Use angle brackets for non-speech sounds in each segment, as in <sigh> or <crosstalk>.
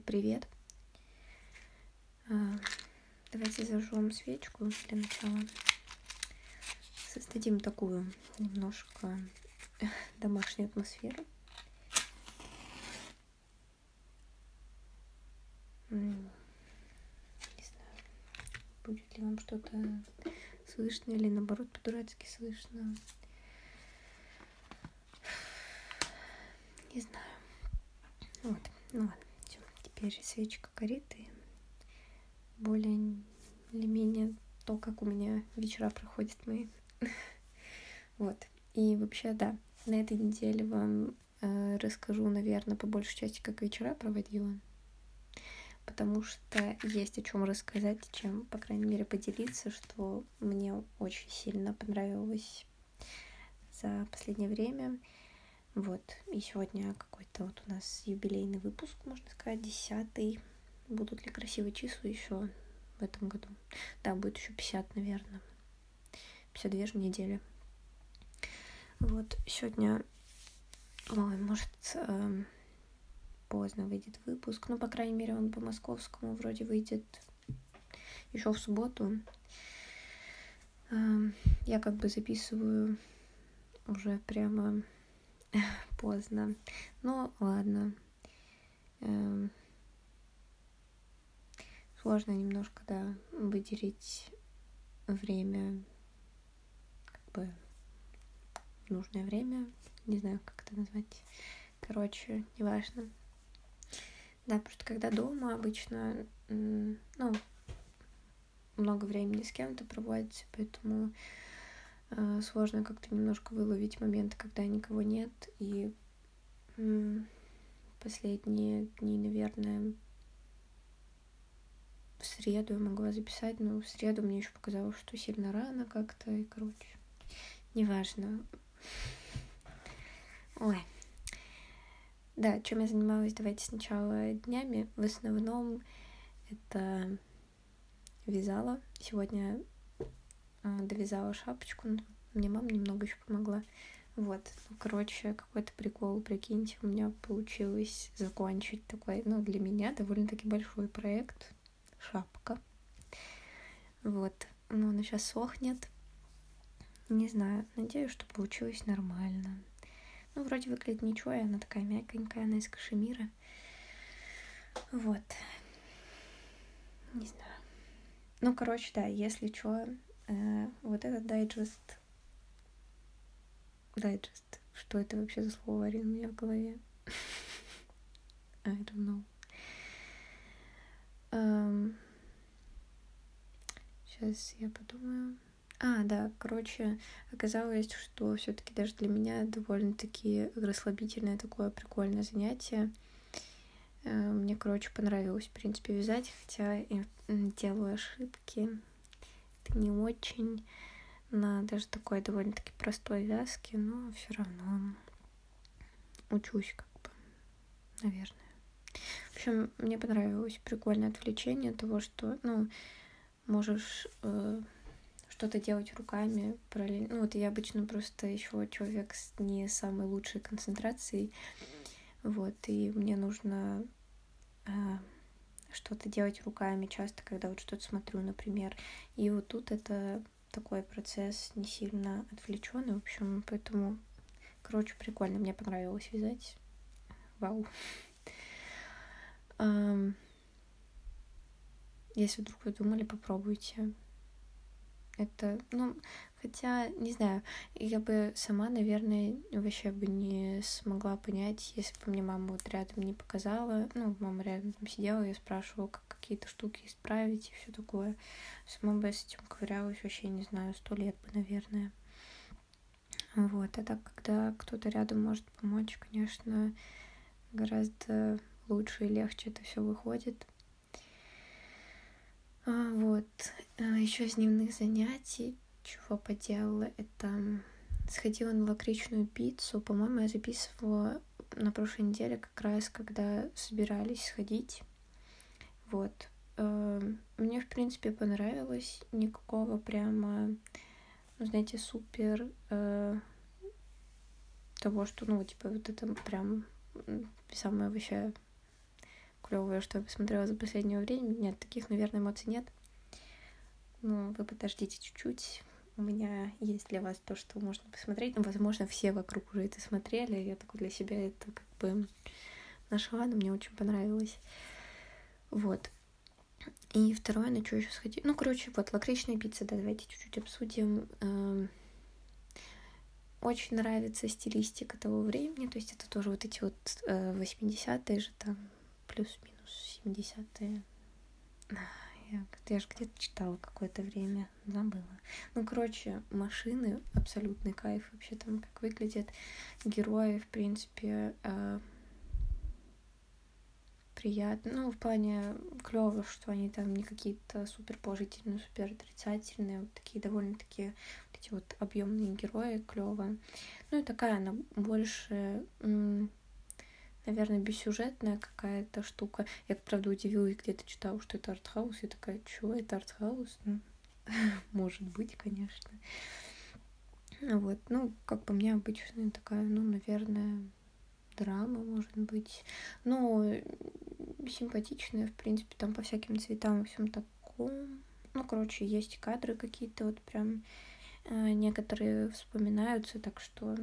привет. А, давайте зажжем свечку для начала. Создадим такую немножко <laughs> домашнюю атмосферу. Не знаю, будет ли вам что-то слышно или наоборот по-дурацки слышно. <sighs> Не знаю. Вот, ну ладно. Теперь свечка горит и более или менее то, как у меня вечера проходят мои. <laughs> вот. И вообще, да, на этой неделе вам э, расскажу, наверное, по большей части, как вечера проводила. Потому что есть о чем рассказать, чем, по крайней мере, поделиться, что мне очень сильно понравилось за последнее время. Вот, и сегодня какой-то вот у нас юбилейный выпуск, можно сказать, десятый. Будут ли красивые числа еще в этом году? Да, будет еще 50, наверное. 52 же недели. Вот, сегодня, ой, может, э, поздно выйдет выпуск. Ну, по крайней мере, он по московскому вроде выйдет еще в субботу. Э, я как бы записываю уже прямо <laughs> поздно. Ну, ладно. Эм, сложно немножко, да, выделить время, как бы, нужное время. Не знаю, как это назвать. Короче, неважно. Да, просто когда дома обычно, ну, много времени с кем-то проводится, поэтому сложно как-то немножко выловить моменты, когда никого нет. И последние дни, наверное, в среду я могла записать, но в среду мне еще показалось, что сильно рано как-то, и, короче, неважно. Ой. Да, чем я занималась, давайте сначала днями. В основном это вязала. Сегодня довязала шапочку. Ну, мне мама немного еще помогла. Вот, ну, короче, какой-то прикол, прикиньте, у меня получилось закончить такой, ну, для меня довольно-таки большой проект. Шапка. Вот, но она сейчас сохнет. Не знаю, надеюсь, что получилось нормально. Ну, вроде выглядит ничего, и она такая мягенькая, она из кашемира. Вот. Не знаю. Ну, короче, да, если что, Э, вот этот дайджест. Дайджест. Что это вообще за слово, Арин, у меня в голове? <laughs> I don't know. Um, сейчас я подумаю. А, да, короче, оказалось, что все-таки даже для меня довольно-таки расслабительное такое прикольное занятие. Э, мне, короче, понравилось, в принципе, вязать, хотя делаю ошибки не очень на даже такой довольно-таки простой вязке, но все равно учусь как бы, наверное. В общем, мне понравилось прикольное отвлечение того, что, ну, можешь э, что-то делать руками параллельно. Ну, вот я обычно просто еще человек с не самой лучшей концентрацией, вот, и мне нужно э, что-то делать руками часто, когда вот что-то смотрю, например. И вот тут это такой процесс не сильно отвлеченный, в общем, поэтому, короче, прикольно, мне понравилось вязать. Вау. Если вдруг вы думали, попробуйте. Это, ну, хотя, не знаю, я бы сама, наверное, вообще бы не смогла понять, если бы мне мама вот рядом не показала. Ну, мама рядом там сидела, я спрашивала, как какие-то штуки исправить и все такое. Сама бы с этим ковырялась вообще, не знаю, сто лет бы, наверное. Вот, а так, когда кто-то рядом может помочь, конечно, гораздо лучше и легче это все выходит. А, вот. А, Еще из дневных занятий, чего поделала, это сходила на лакричную пиццу. По-моему, я записывала на прошлой неделе, как раз когда собирались сходить. Вот. А, мне, в принципе, понравилось. Никакого прямо, ну, знаете, супер того, что, ну, типа, вот это прям самое вообще клевое, что я посмотрела за последнее время. Нет, таких, наверное, эмоций нет. Ну, вы подождите чуть-чуть. У меня есть для вас то, что можно посмотреть. Ну, возможно, все вокруг уже это смотрели. Я только для себя это как бы нашла, но мне очень понравилось. Вот. И второе, на что еще сходить? Ну, короче, вот, лакричная пицца, да, давайте чуть-чуть обсудим. Эм, очень нравится стилистика того времени, то есть это тоже вот эти вот 80-е э, же там, плюс-минус 70-е. Я, я же где-то читала какое-то время, забыла. Ну, короче, машины, абсолютный кайф вообще там, как выглядят. Герои, в принципе, э, приятно. Ну, в плане клево, что они там не какие-то супер положительные, супер отрицательные, вот такие довольно-таки вот эти вот объемные герои, клево. Ну и такая она больше, наверное, бессюжетная какая-то штука. Я, правда, удивилась, где-то читала, что это артхаус. Я такая, что это артхаус? Ну, <laughs> может быть, конечно. Вот, ну, как по мне, обычная такая, ну, наверное, драма, может быть. Но симпатичная, в принципе, там по всяким цветам и всем таком. Ну, короче, есть кадры какие-то вот прям э, некоторые вспоминаются, так что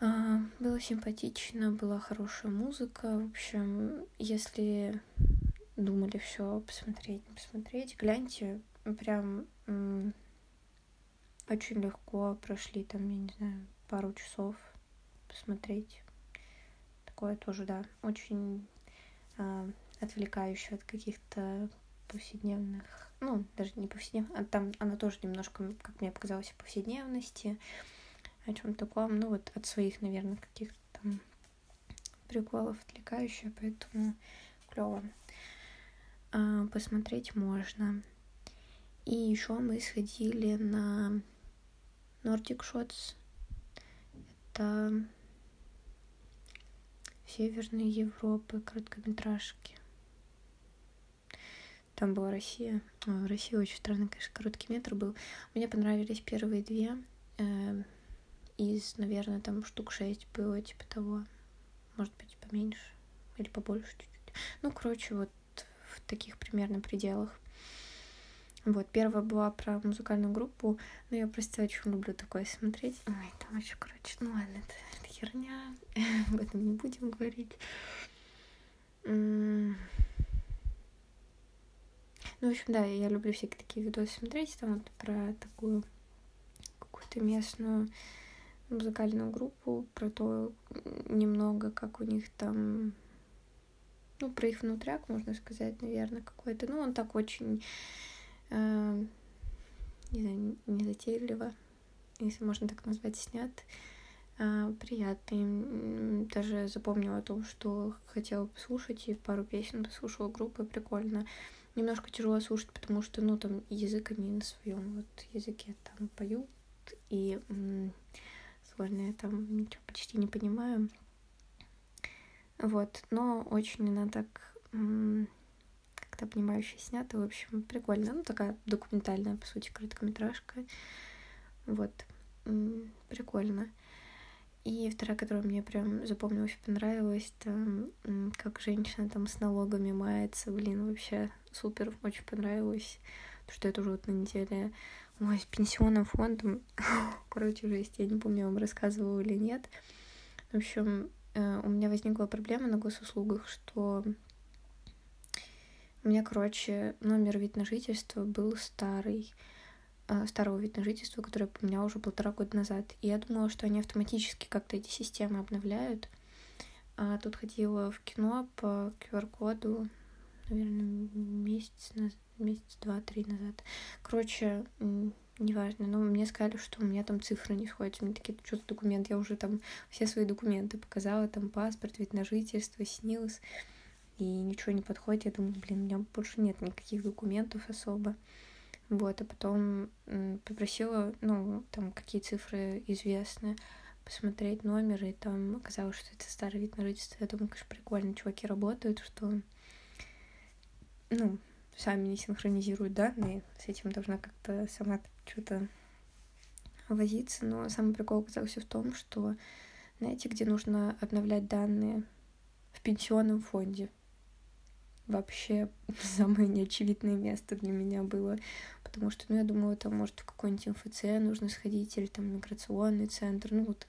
было симпатично, была хорошая музыка. В общем, если думали все посмотреть, не посмотреть, гляньте, прям очень легко прошли там, я не знаю, пару часов посмотреть. Такое тоже, да, очень э, отвлекающее от каких-то повседневных, ну, даже не повседневных, а там она тоже немножко, как мне показалось, повседневности, о чем таком, ну, вот от своих, наверное, каких-то там приколов отвлекающая, поэтому клево. А, посмотреть можно. И еще мы сходили на Nordic Shots. Это Северной Европы короткометражки. Там была Россия. О, в России очень странный, конечно, короткий метр был. Мне понравились первые две. Из, наверное, там штук шесть было, типа того. Может быть, поменьше или побольше чуть-чуть. Ну, короче, вот в таких примерно пределах. Вот, первая была про музыкальную группу, но я просто очень люблю такое смотреть. Ой, там вообще, короче, ну ладно, это, это херня, <laughs> об этом не будем говорить. Ну, в общем, да, я люблю всякие такие видосы смотреть, там вот про такую какую-то местную музыкальную группу, про то немного, как у них там, ну, про их внутряк, можно сказать, наверное, какой-то. Ну, он так очень э, не знаю, не затейливо, если можно так назвать, снят. Э, приятный. Даже запомнила то, что хотела послушать, и пару песен послушала группы, прикольно. Немножко тяжело слушать, потому что, ну, там язык они на своем вот языке там поют, и сложно я там ничего почти не понимаю. Вот, но очень она так как-то обнимающе снято. В общем, прикольно. Ну, такая документальная, по сути, короткометражка. Вот. Прикольно. И вторая, которая мне прям запомнилась, понравилась, там, как женщина там с налогами мается, блин, вообще супер, очень понравилось. Потому что это уже вот на неделе, ой, с пенсионным фондом, <laughs> короче, жесть, я не помню, вам рассказывала или нет. В общем, э, у меня возникла проблема на госуслугах, что у меня, короче, номер вид на жительство был старый, а, старого вид на жительство, который я поменяла уже полтора года назад. И я думала, что они автоматически как-то эти системы обновляют. А тут ходила в кино по QR-коду, наверное, месяц, месяц, два, три назад. Короче, неважно, но мне сказали, что у меня там цифры не сходят. Мне такие, что за документ? Я уже там все свои документы показала, там паспорт, вид на жительство, СНИЛС и ничего не подходит. Я думаю, блин, у меня больше нет никаких документов особо. Вот, а потом попросила, ну, там, какие цифры известны, посмотреть номер, и там оказалось, что это старый вид на жительство. Я думаю, конечно, прикольно, чуваки работают, что, ну, сами не синхронизируют данные, с этим должна как-то сама что-то возиться, но самый прикол оказался в том, что, знаете, где нужно обновлять данные в пенсионном фонде. Вообще <laughs> самое неочевидное место для меня было, потому что, ну, я думала, там, может, в какой-нибудь МФЦ нужно сходить, или там миграционный центр, ну, вот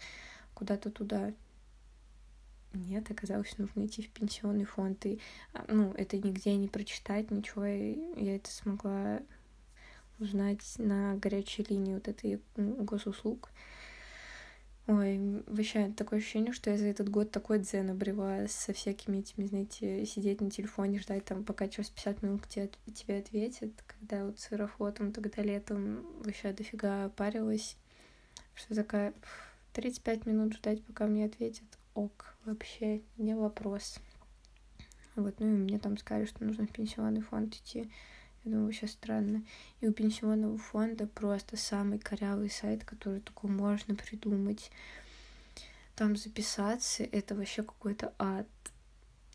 куда-то туда. Нет, оказалось, нужно идти в пенсионный фонд, и, а, ну, это нигде не прочитать, ничего, и я это смогла узнать на горячей линии вот этой госуслуг. Ой, вообще такое ощущение, что я за этот год такой дзен обрела со всякими этими, знаете, сидеть на телефоне, ждать там, пока через 50 минут тебе, тебе ответят. Когда вот с аэрофлотом тогда летом вообще дофига парилась, что такая 35 минут ждать, пока мне ответят. Ок, вообще не вопрос. Вот, ну и мне там сказали, что нужно в пенсионный фонд идти. Я думаю, вообще странно. И у пенсионного фонда просто самый корявый сайт, который только можно придумать. Там записаться, это вообще какой-то ад.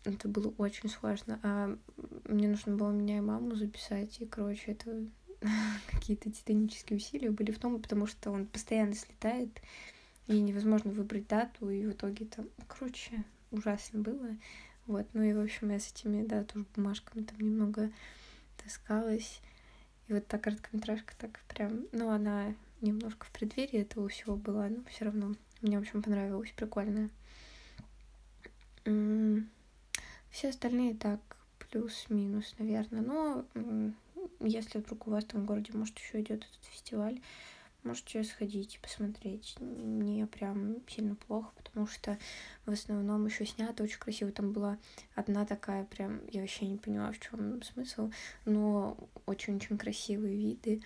Это было очень сложно. А мне нужно было меня и маму записать, и, короче, это <laughs> какие-то титанические усилия были в том, потому что он постоянно слетает, и невозможно выбрать дату, и в итоге там, короче, ужасно было. Вот, ну и, в общем, я с этими, да, тоже бумажками там немного таскалась. И вот та короткометражка так прям, ну, она немножко в преддверии этого всего была, но все равно мне, в общем, понравилось, прикольно. Все остальные так плюс-минус, наверное. Но если вдруг у вас там в городе, может, еще идет этот фестиваль, можете сходить посмотреть. Не прям сильно плохо, потому что в основном еще снято очень красиво. Там была одна такая прям, я вообще не поняла, в чем смысл, но очень-очень красивые виды.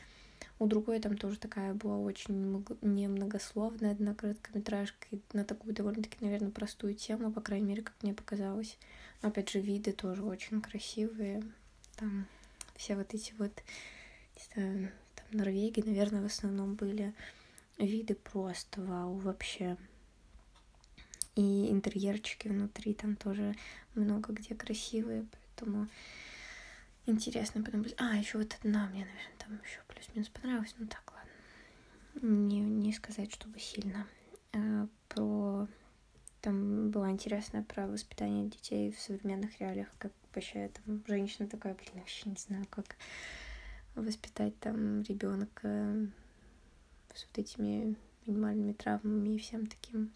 У другой там тоже такая была очень немногословная одна короткометражка на такую довольно-таки, наверное, простую тему, по крайней мере, как мне показалось. Но опять же, виды тоже очень красивые. Там все вот эти вот, не знаю, Норвегии, наверное, в основном были виды просто вау вообще. И интерьерчики внутри там тоже много где красивые, поэтому интересно потом А, еще вот одна мне, наверное, там еще плюс-минус понравилась. Ну так, ладно. Не, не сказать, чтобы сильно. А, про там было интересно про воспитание детей в современных реалиях, как вообще там женщина такая, блин, вообще не знаю, как воспитать там ребенка с вот этими минимальными травмами и всем таким.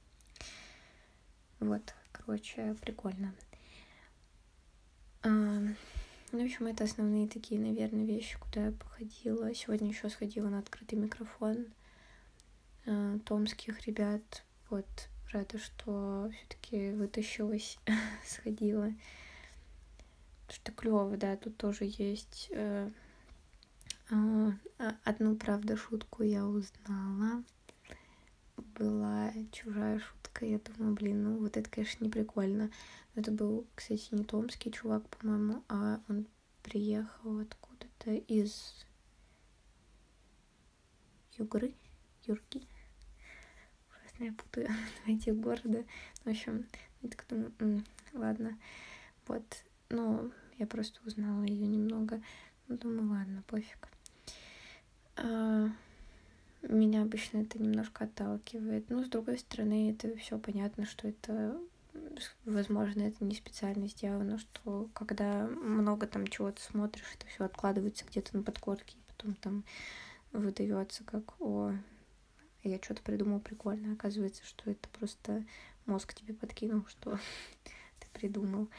Вот, короче, прикольно. А, ну, в общем, это основные такие, наверное, вещи, куда я походила. Сегодня еще сходила на открытый микрофон а, томских ребят. Вот, рада, что все-таки вытащилась, <laughs> сходила. Что клево, да, тут тоже есть э, одну, правда, шутку я узнала. Была чужая шутка. Я думаю, блин, ну вот это, конечно, не прикольно. Но это был, кстати, не томский чувак, по-моему, а он приехал откуда-то из Югры, Юрки. Ужасно я путаю <laughs> эти города. В общем, я так думаю, ладно. Вот, ну, я просто узнала ее немного. Ну, думаю, ладно, пофиг. А, меня обычно это немножко отталкивает. Но, с другой стороны, это все понятно, что это, возможно, это не специально сделано, что когда много там чего-то смотришь, это все откладывается где-то на подкорке, и потом там выдается как о я что-то придумал прикольно. Оказывается, что это просто мозг тебе подкинул, что <laughs> ты придумал.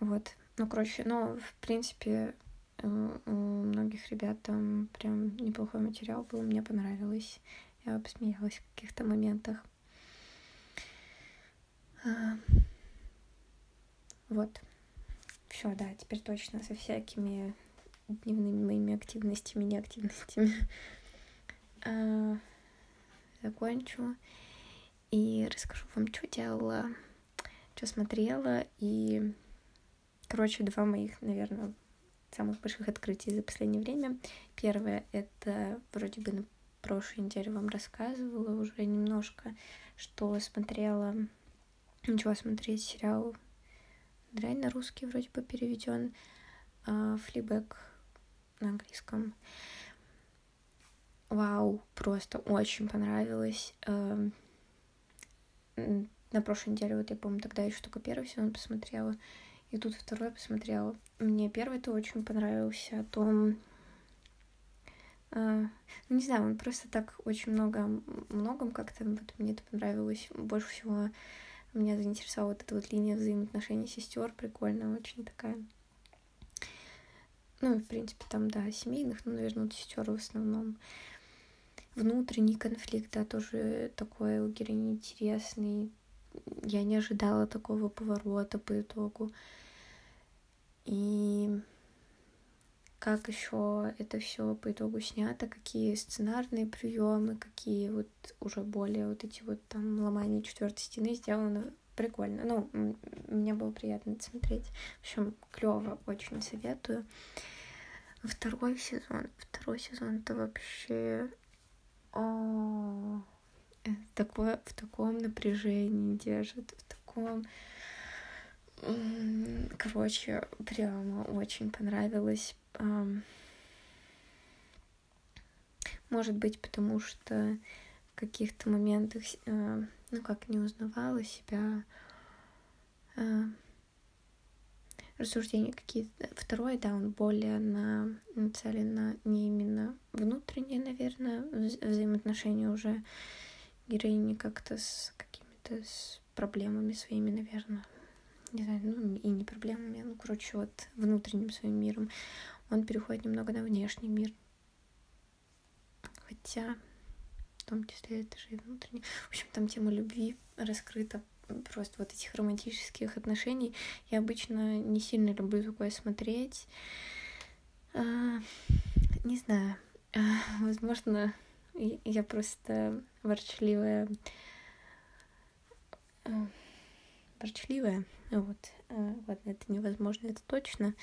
Вот. Ну, короче, ну, в принципе, у многих ребят там прям неплохой материал был, мне понравилось. Я посмеялась в каких-то моментах. А, вот. Все, да, теперь точно со всякими дневными моими активностями, неактивностями <laughs> а, закончу. И расскажу вам, что делала, что смотрела. И, короче, два моих, наверное, самых больших открытий за последнее время. Первое — это вроде бы на прошлой неделе вам рассказывала уже немножко, что смотрела, начала смотреть сериал Дрянь на русский вроде бы переведен, флибэк на английском. Вау, просто очень понравилось. на прошлой неделе, вот я помню, тогда еще только первый сезон посмотрела, и тут второй посмотрела. Мне первый-то очень понравился, о том, а, ну, не знаю, он просто так очень много, многом как-то вот мне это понравилось. Больше всего меня заинтересовала вот эта вот линия взаимоотношений сестер, прикольная, очень такая. Ну, в принципе, там, да, семейных, но, наверное, вот сестер в основном. Внутренний конфликт, да, тоже такой у героини интересный. Я не ожидала такого поворота по итогу. И как еще это все по итогу снято, какие сценарные приемы, какие вот уже более вот эти вот там ломания четвертой стены сделаны прикольно. Ну, мне было приятно смотреть. В общем, клево, очень советую. Второй сезон, второй сезон это вообще о, такое, в таком напряжении держит, в таком Короче, прямо очень понравилось. Может быть, потому что в каких-то моментах, э, ну как, не узнавала себя, э, рассуждения какие-то. Второй, да, он более на, нацелен на не именно внутренние, наверное, вза взаимоотношения уже героини как-то с какими-то с проблемами своими, наверное, не знаю, ну и не проблемами, ну, короче, вот внутренним своим миром, он переходит немного на внешний мир. Хотя, в том числе, это же и внутренний. В общем, там тема любви раскрыта просто вот этих романтических отношений. Я обычно не сильно люблю такое смотреть. А, не знаю. А, возможно, я просто ворчливая. А, ворчливая. Вот. Э, ладно, это невозможно, это точно.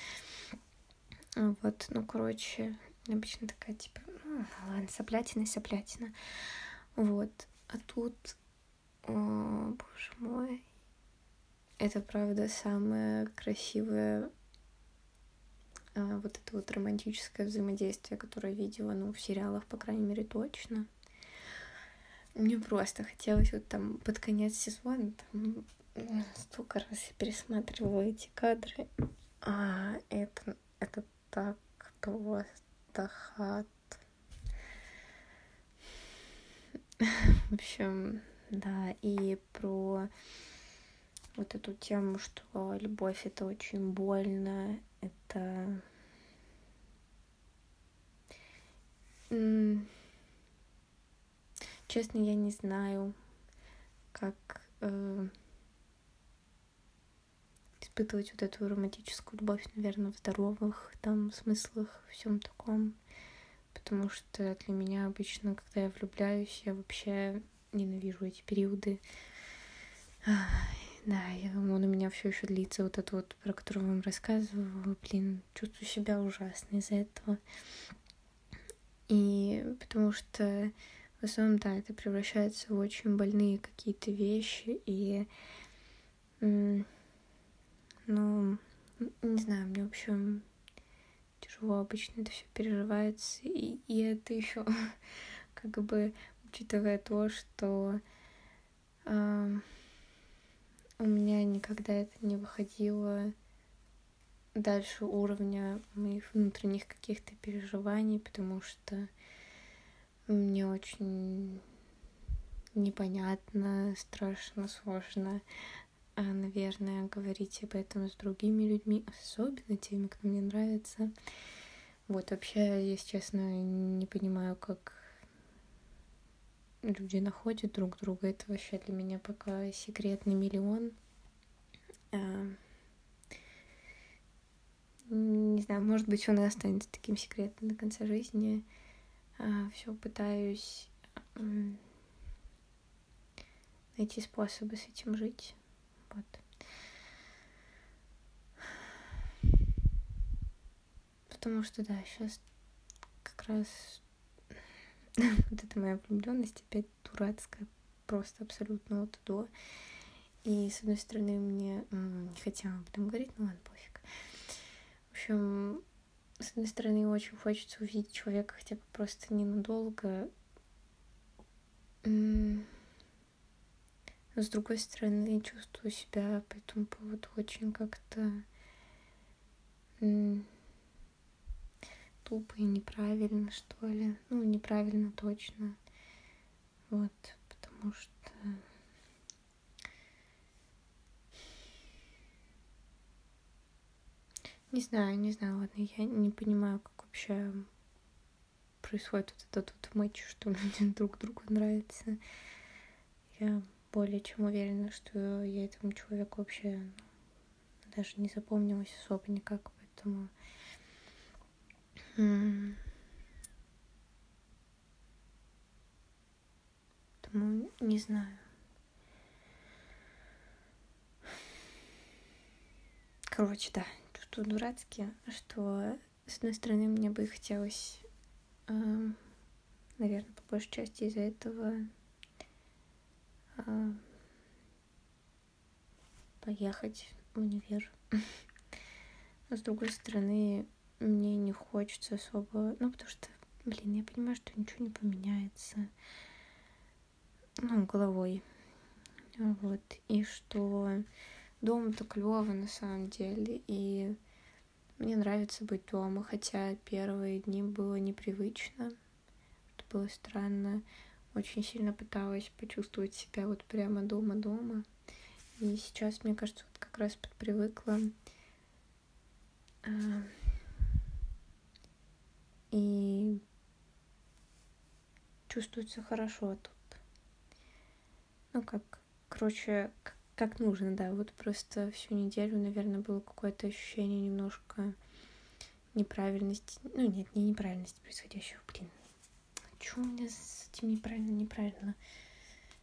Вот, ну, короче, обычно такая, типа, ну, ладно, соплятина, соплятина. Вот. А тут, о, боже мой, это, правда, самое красивое а, вот это вот романтическое взаимодействие, которое видела, ну, в сериалах, по крайней мере, точно. Мне просто хотелось вот там под конец сезона там, столько раз я пересматривала эти кадры. А, это, это так просто хат. В общем, да, и про вот эту тему, что любовь это очень больно, это честно, я не знаю, как э, испытывать вот эту романтическую любовь, наверное, в здоровых там смыслах, всем таком. Потому что для меня обычно, когда я влюбляюсь, я вообще ненавижу эти периоды. Да, я, он у меня все еще длится, вот это вот, про который вам рассказывала. Блин, чувствую себя ужасно из-за этого. И потому что в основном, да, это превращается в очень больные какие-то вещи, и ну, не знаю, мне, в общем, тяжело обычно это все переживается. И, и это еще <laughs> как бы учитывая то, что э, у меня никогда это не выходило дальше уровня моих внутренних каких-то переживаний, потому что мне очень непонятно, страшно, сложно наверное, говорить об этом с другими людьми, особенно теми, кто мне нравится. Вот, вообще, если честно, не понимаю, как люди находят друг друга. Это вообще для меня пока секретный миллион. А, не знаю, может быть, он и останется таким секретом до конца жизни. А, все пытаюсь найти способы с этим жить. Вот. Потому что, да, сейчас как раз <laughs> вот эта моя влюбленность опять дурацкая, просто абсолютно вот до. И, с одной стороны, мне не хотела об этом говорить, ну ладно, пофиг. В общем, с одной стороны, очень хочется увидеть человека хотя бы просто ненадолго. С другой стороны, чувствую себя по этому поводу очень как-то тупо и неправильно, что ли. Ну, неправильно точно. Вот, потому что Не знаю, не знаю, ладно, я не понимаю, как вообще происходит вот этот вот матч, что <laughs> люди друг другу нравятся. Я более чем уверена, что я этому человеку вообще ну, даже не запомнилась особо никак, поэтому... Поэтому не знаю. Короче, да, что дурацкие, что, с одной стороны, мне бы хотелось, э, наверное, по большей части из-за этого поехать в универ. <laughs> С другой стороны, мне не хочется особо, ну, потому что, блин, я понимаю, что ничего не поменяется, ну, головой, вот, и что дома-то клево на самом деле, и мне нравится быть дома, хотя первые дни было непривычно, это было странно, очень сильно пыталась почувствовать себя вот прямо дома-дома, и сейчас, мне кажется, вот как раз подпривыкла. А, и чувствуется хорошо тут. Ну, как, короче, как нужно, да. Вот просто всю неделю, наверное, было какое-то ощущение немножко неправильности. Ну, нет, не неправильности происходящего, блин. Что у меня с этим неправильно, неправильно?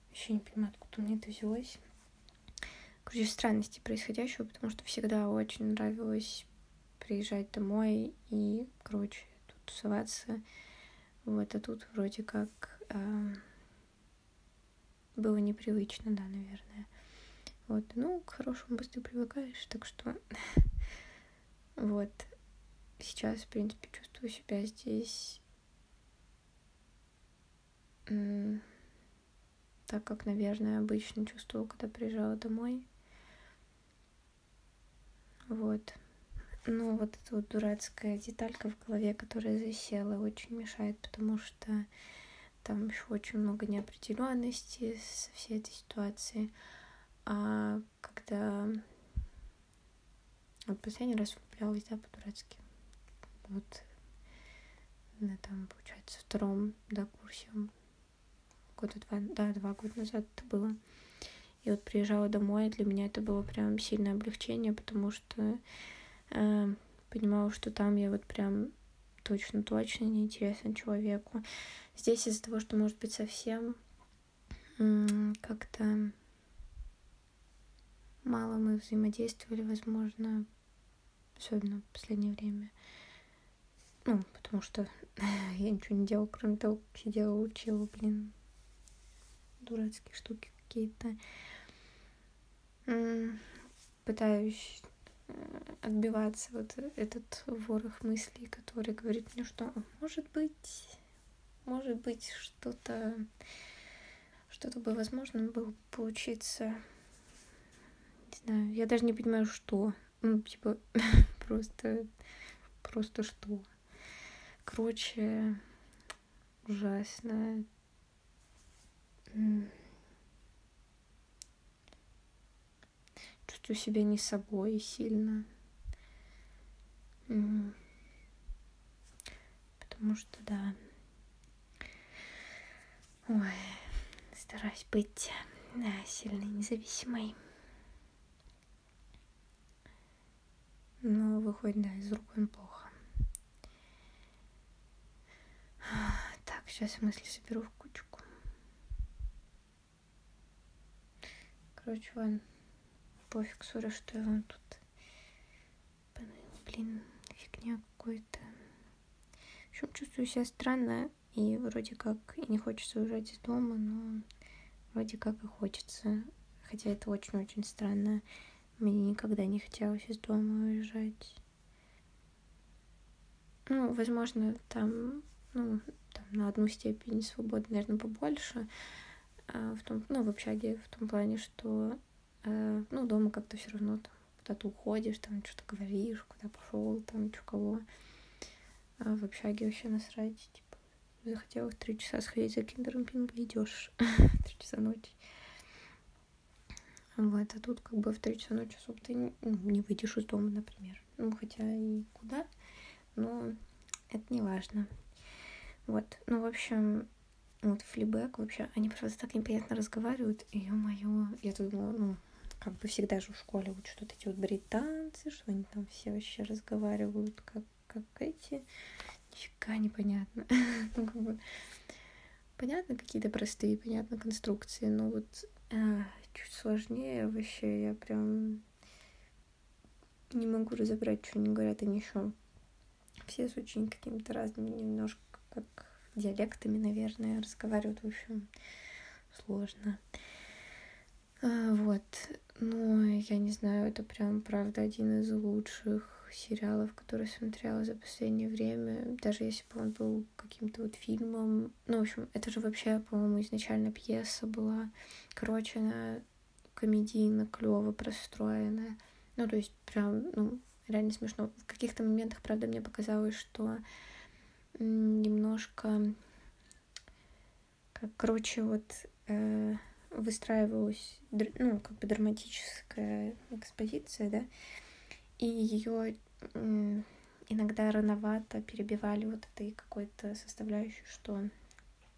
Вообще не понимаю, откуда меня это взялось. Короче, странности происходящего, потому что всегда очень нравилось приезжать домой и, короче, тут тусоваться. Вот, а тут вроде как э, было непривычно, да, наверное. Вот, ну, к хорошему быстро привыкаешь, так что <laughs> вот. Сейчас, в принципе, чувствую себя здесь так, как, наверное, обычно чувствовала, когда приезжала домой. Вот. Ну, вот эта вот дурацкая деталька в голове, которая засела, очень мешает, потому что там еще очень много неопределенности со всей этой ситуацией. А когда вот последний раз влюблялась, да, по-дурацки. Вот на там, получается, втором, да, курсе года два, да, два года назад это было. И вот приезжала домой, и для меня это было прям сильное облегчение, потому что э, понимала, что там я вот прям точно-точно неинтересна человеку. Здесь из-за того, что, может быть, совсем как-то мало мы взаимодействовали, возможно, особенно в последнее время. Ну, потому что <laughs> я ничего не делала, кроме того, как сидела, учила, блин, дурацкие штуки какие-то. Пытаюсь э, отбиваться вот этот ворох мыслей, который говорит мне, что может быть, может быть, что-то, что-то бы возможно было получиться не знаю, я даже не понимаю, что. Ну, типа, <laughs> просто, просто что. Короче, ужасно. Чувствую себя не собой сильно. Потому что, да. Ой, стараюсь быть да, сильной, независимой. но выходит, да, из рук он плохо. Так, сейчас мысли соберу в Короче, ладно, пофиг, сори, что я вам тут блин, фигня какой-то. В общем, чувствую себя странно, и вроде как и не хочется уезжать из дома, но вроде как и хочется. Хотя это очень-очень странно. Мне никогда не хотелось из дома уезжать. Ну, возможно, там, ну, там на одну степень свободы, наверное, побольше. А, в том, ну, в общаге, в том плане, что, э, ну, дома как-то все равно там куда-то уходишь, там что-то говоришь, куда пошел, там что кого. А в общаге вообще насрать, типа, захотела в три часа сходить за киндером пинго, идешь <laughs> три часа ночи. Вот, а тут как бы в три часа ночи особо ты ну, не выйдешь из дома, например. Ну, хотя и куда, но это не важно. Вот, ну, в общем, вот флибэк вообще, они просто так неприятно разговаривают, и ё-моё, я тут думала, ну, как бы всегда же в школе учат вот эти вот британцы, что они там все вообще разговаривают, как, как эти, нифига непонятно. <laughs> ну, как бы, понятно какие-то простые, понятно конструкции, но вот а, чуть сложнее вообще, я прям не могу разобрать, что они говорят, они еще все с очень какими-то разными немножко как диалектами, наверное, разговаривают, в общем, сложно. А, вот, ну, я не знаю, это прям, правда, один из лучших сериалов, которые смотрела за последнее время, даже если бы он был каким-то вот фильмом. Ну, в общем, это же вообще, по-моему, изначально пьеса была. Короче, она комедийно, клево простроенная. Ну, то есть, прям, ну, реально смешно. В каких-то моментах, правда, мне показалось, что немножко, как, короче, вот э, выстраивалась, ну, как бы драматическая экспозиция, да, и ее иногда рановато перебивали вот этой какой-то составляющей, что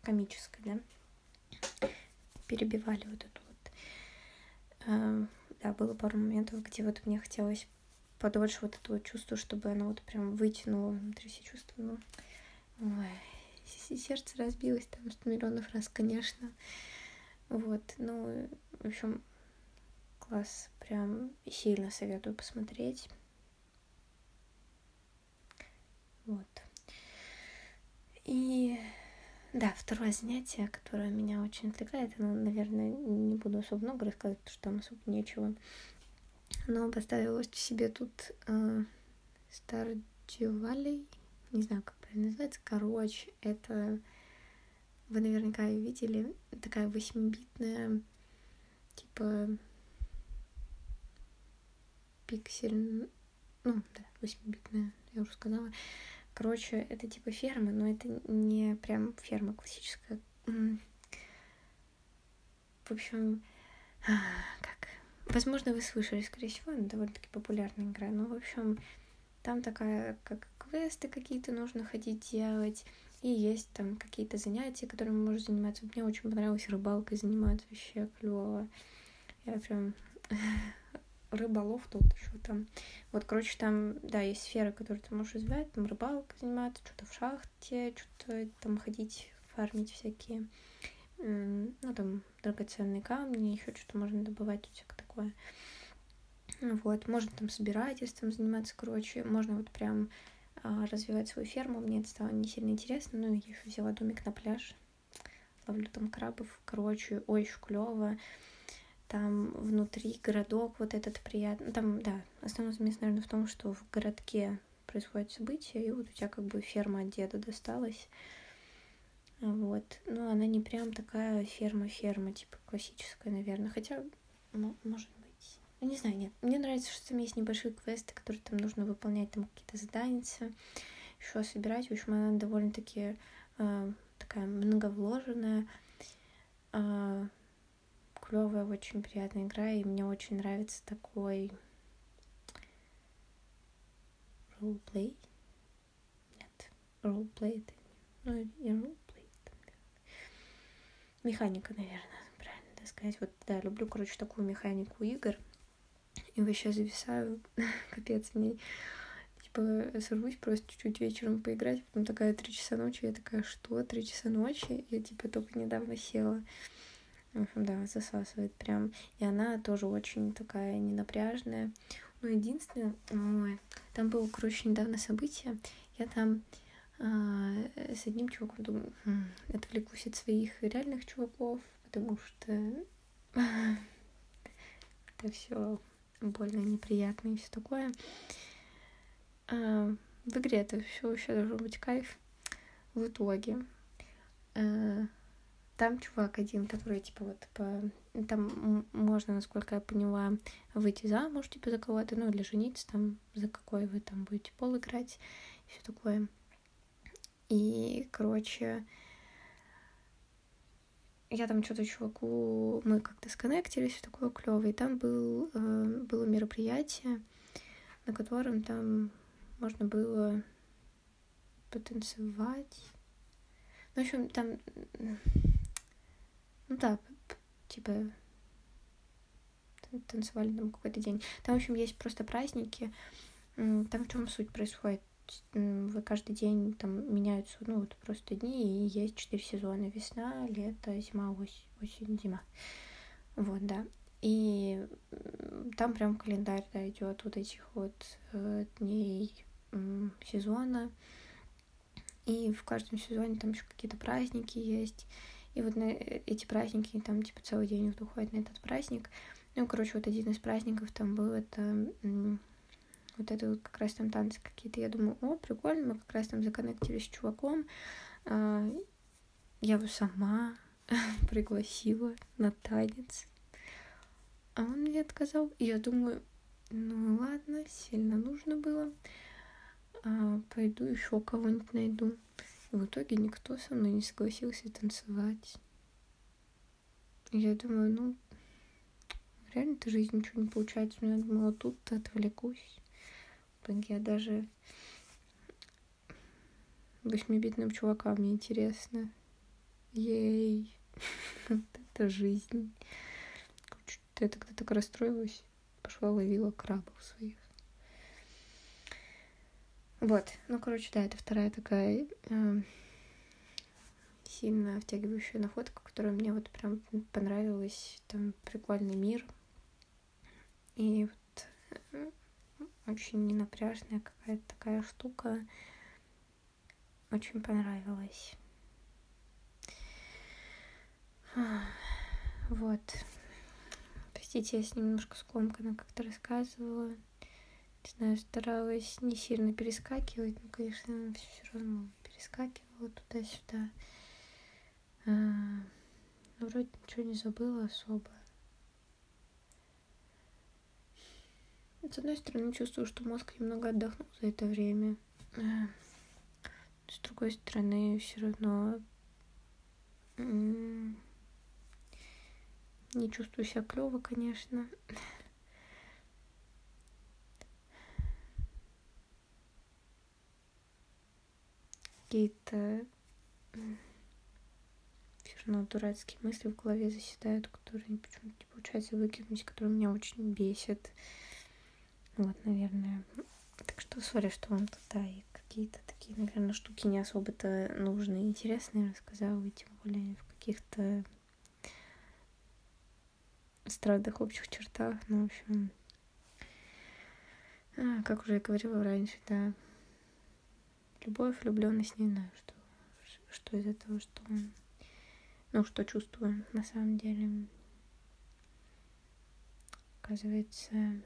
комической, да, перебивали вот эту вот. А, да, было пару моментов, где вот мне хотелось подольше вот это вот чувство, чтобы оно вот прям вытянуло внутри все чувства, ну, ой, сердце разбилось там сто миллионов раз, конечно. Вот, ну, в общем, класс, прям сильно советую посмотреть. Вот. И да, второе занятие, которое меня очень отвлекает, ну, наверное, не буду особо много рассказывать, потому что там особо нечего. Но поставила себе тут э, Stardew не знаю, как правильно называется. Короче, это вы наверняка ее видели. Такая восьмибитная, типа пиксель, ну да, восьмибитная, я уже сказала. Короче, это типа ферма, но это не прям ферма классическая. В общем, как... Возможно, вы слышали, скорее всего, она довольно-таки популярная игра. Но, в общем, там такая, как квесты какие-то нужно ходить делать. И есть там какие-то занятия, которыми можно заниматься. Мне очень понравилось рыбалкой заниматься, вообще клево. Я прям <laughs> рыболов тут еще там. Вот, короче, там, да, есть сферы, которые ты можешь развивать, там рыбалка заниматься, что-то в шахте, что-то там ходить, фармить всякие, ну, там, драгоценные камни, еще что-то можно добывать, всякое такое. Вот, можно там собирательством заниматься, короче, можно вот прям развивать свою ферму. Мне это стало не сильно интересно, ну, я еще взяла домик на пляж, ловлю там крабов, короче, очень клево там внутри городок вот этот приятный. Там, да, основной смысл, наверное, в том, что в городке происходят события, и вот у тебя как бы ферма от деда досталась. Вот. Ну, она не прям такая ферма-ферма, типа классическая, наверное. Хотя, ну, может. Ну, не знаю, нет. Мне нравится, что там есть небольшие квесты, которые там нужно выполнять, там какие-то задания, еще собирать. В общем, она довольно-таки э, такая многовложенная. Э, клевая, очень приятная игра, и мне очень нравится такой ролплей. Нет, ролплей это ну, и ролплей. Механика, наверное, правильно так сказать. Вот, да, люблю, короче, такую механику игр. И вообще зависаю, <laughs> капец, мне типа сорвусь просто чуть-чуть вечером поиграть, потом такая три часа ночи, я такая, что, три часа ночи? Я типа только недавно села. Да, засасывает прям. И она тоже очень такая ненапряжная. Но единственное, ой, там было, короче, недавно событие. Я там э, с одним чуваком думаю, хм, отвлекусь от своих реальных чуваков, потому что <laughs> это все больно неприятно и все такое. А, в игре это все вообще должен быть кайф. В итоге а, там чувак один, который, типа, вот, по... там можно, насколько я поняла, выйти замуж, типа, за кого-то, ну, или жениться, там, за какой вы там будете пол играть, все такое. И, короче, я там что-то чуваку, мы как-то сконнектились, такое клевое. И там был, э, было мероприятие, на котором там можно было потанцевать. Ну, в общем, там, ну да, типа танцевали там какой-то день. Там, в общем, есть просто праздники. Там в чем суть происходит? Вы каждый день там меняются, ну, вот просто дни, и есть четыре сезона. Весна, лето, зима, осень, осень, зима. Вот, да. И там прям календарь, да, идет вот этих вот э, дней э, сезона. И в каждом сезоне там еще какие-то праздники есть. И вот на э, эти праздники, там, типа, целый день вот уходит на этот праздник. Ну, короче, вот один из праздников там был, это вот это вот как раз там танцы какие-то. Я думаю, о, прикольно, мы как раз там законнектились с чуваком. А, я его сама <laughs> пригласила на танец. А он мне отказал. И я думаю, ну ладно, сильно нужно было. А, пойду еще кого-нибудь найду. И в итоге никто со мной не согласился танцевать. Я думаю, ну, реально-то жизнь ничего не получается. Но я думала, тут-то отвлекусь итоге я даже восьмибитным чувакам не интересно. Ей, <laughs> это жизнь. Я тогда так расстроилась, пошла ловила крабов своих. Вот, ну, короче, да, это вторая такая э, сильно втягивающая находка, которая мне вот прям понравилась. Там прикольный мир. И вот э, очень ненапряжная какая-то такая штука. Очень понравилась. Вот. Простите, я с немножко скомканно как-то рассказывала. Не знаю, старалась не сильно перескакивать, но, конечно, все равно перескакивала туда-сюда. А, но вроде ничего не забыла особо. С одной стороны, чувствую, что мозг немного отдохнул за это время. Э, с другой стороны, все равно не чувствую себя клево, конечно. Какие-то все равно дурацкие мысли в голове заседают, которые почему-то не получается выкинуть, которые меня очень бесят. Вот, наверное. Так что, сори, что вам тут, да, и какие-то такие, наверное, штуки не особо-то нужные и интересные рассказала, и тем более в каких-то странных общих чертах. Ну, в общем, а, как уже я говорила раньше, да, любовь, влюбленность, не знаю, что, что из этого, что, ну, что чувствую на самом деле. Оказывается,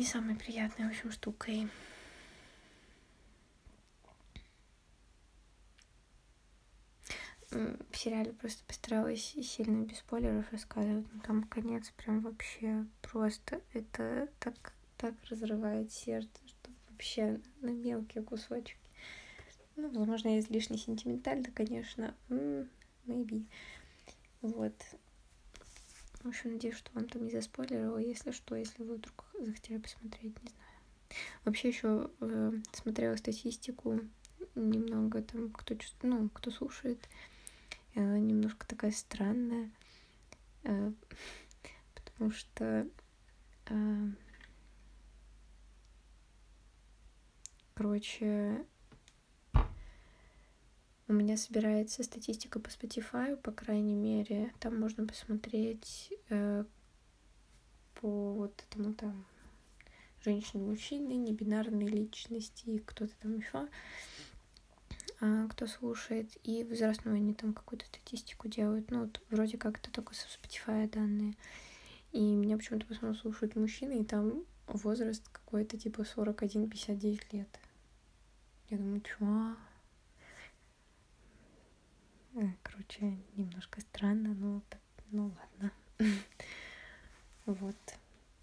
не самой приятной, в общем, штукой. В сериале просто постаралась сильно без спойлеров рассказывать, но там конец прям вообще просто это так, так разрывает сердце, что вообще на мелкие кусочки. Ну, возможно, я излишне сентиментально, конечно, maybe. Вот. В общем, надеюсь, что вам там не заспойлерила. Если что, если вы вдруг захотели посмотреть, не знаю. Вообще еще э, смотрела статистику немного там, кто ну, кто слушает. Э, немножко такая странная. Э, потому что э, короче, у меня собирается статистика по Spotify, по крайней мере. Там можно посмотреть э, по вот этому там женщины, мужчины, небинарные личности кто-то там еще, а, кто слушает. И возрастную они там какую-то статистику делают. Ну, вот вроде как это только со Spotify данные. И меня почему-то в слушают мужчины, и там возраст какой-то типа 41-59 лет. Я думаю, чё? Короче, немножко странно, но ну ладно. <laughs> Вот.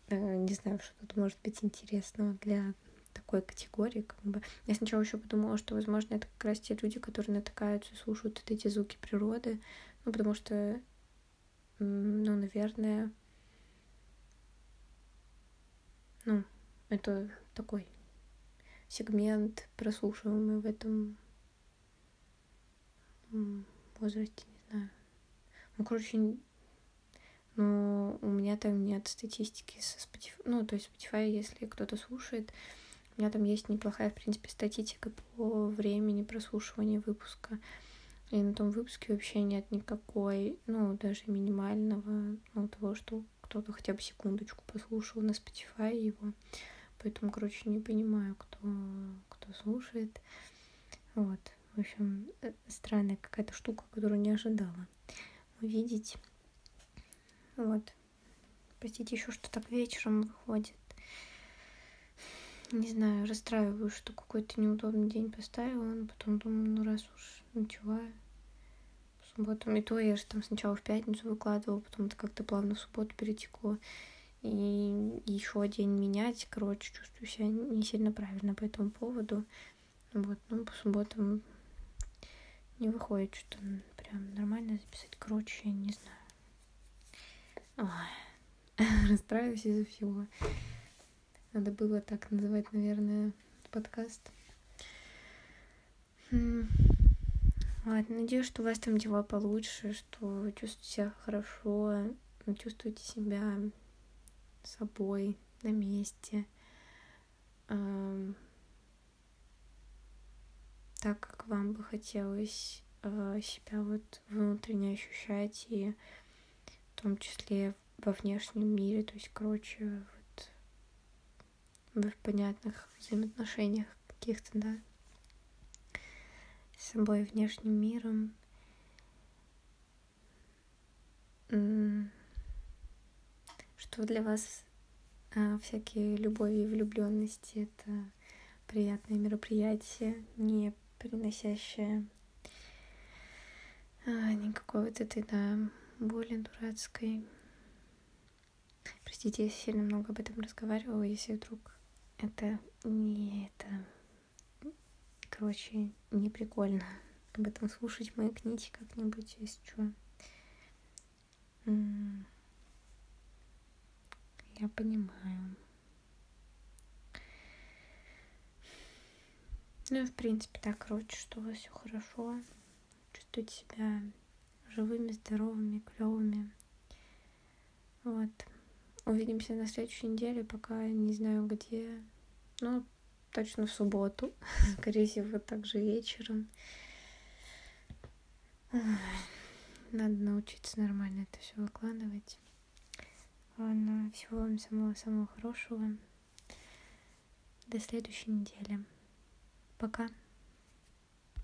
Э, не знаю, что тут может быть интересного для такой категории, как бы. Я сначала еще подумала, что, возможно, это как раз те люди, которые натыкаются слушают вот эти звуки природы. Ну, потому что, ну, наверное, ну, это такой сегмент, прослушиваемый в этом возрасте, не знаю. Ну, короче, ну, у меня там нет статистики со Spotify. Ну, то есть Spotify, если кто-то слушает, у меня там есть неплохая, в принципе, статистика по времени прослушивания выпуска. И на том выпуске вообще нет никакой, ну, даже минимального, ну, того, что кто-то хотя бы секундочку послушал на Spotify его. Поэтому, короче, не понимаю, кто, кто слушает. Вот. В общем, э, странная какая-то штука, которую не ожидала увидеть. Вот. Простите, еще что так вечером выходит. Не знаю, расстраиваюсь, что какой-то неудобный день поставила, но потом думаю, ну раз уж начала в субботу. И то я же там сначала в пятницу выкладывала, потом это как-то плавно в субботу перетекло. И еще день менять, короче, чувствую себя не сильно правильно по этому поводу. Вот, ну, по субботам не выходит что-то прям нормально записать. Короче, не знаю. Ой, <laughs> расстраиваюсь из-за всего. Надо было так называть, наверное, подкаст. Ладно, надеюсь, что у вас там дела получше, что чувствуете себя хорошо, чувствуете себя собой на месте. Так, как вам бы хотелось э, себя вот внутренне ощущать и в том числе во внешнем мире, то есть, короче, в понятных взаимоотношениях каких-то, да, с собой внешним миром. Что для вас а, всякие любови и влюбленности это приятное мероприятие, не приносящее а, никакой вот этой, да, боли дурацкой. Простите, я сильно много об этом разговаривала, если вдруг это не это... Короче, не прикольно об этом слушать мои книги как-нибудь, если что. Я понимаю. Ну, в принципе, так, короче, что у вас все хорошо. Чувствуйте себя живыми, здоровыми, клевыми. Вот. Увидимся на следующей неделе, пока не знаю где. Ну, точно в субботу. <laughs> Скорее всего, также вечером. Надо научиться нормально это все выкладывать. Ладно, всего вам самого-самого хорошего. До следующей недели. Пока.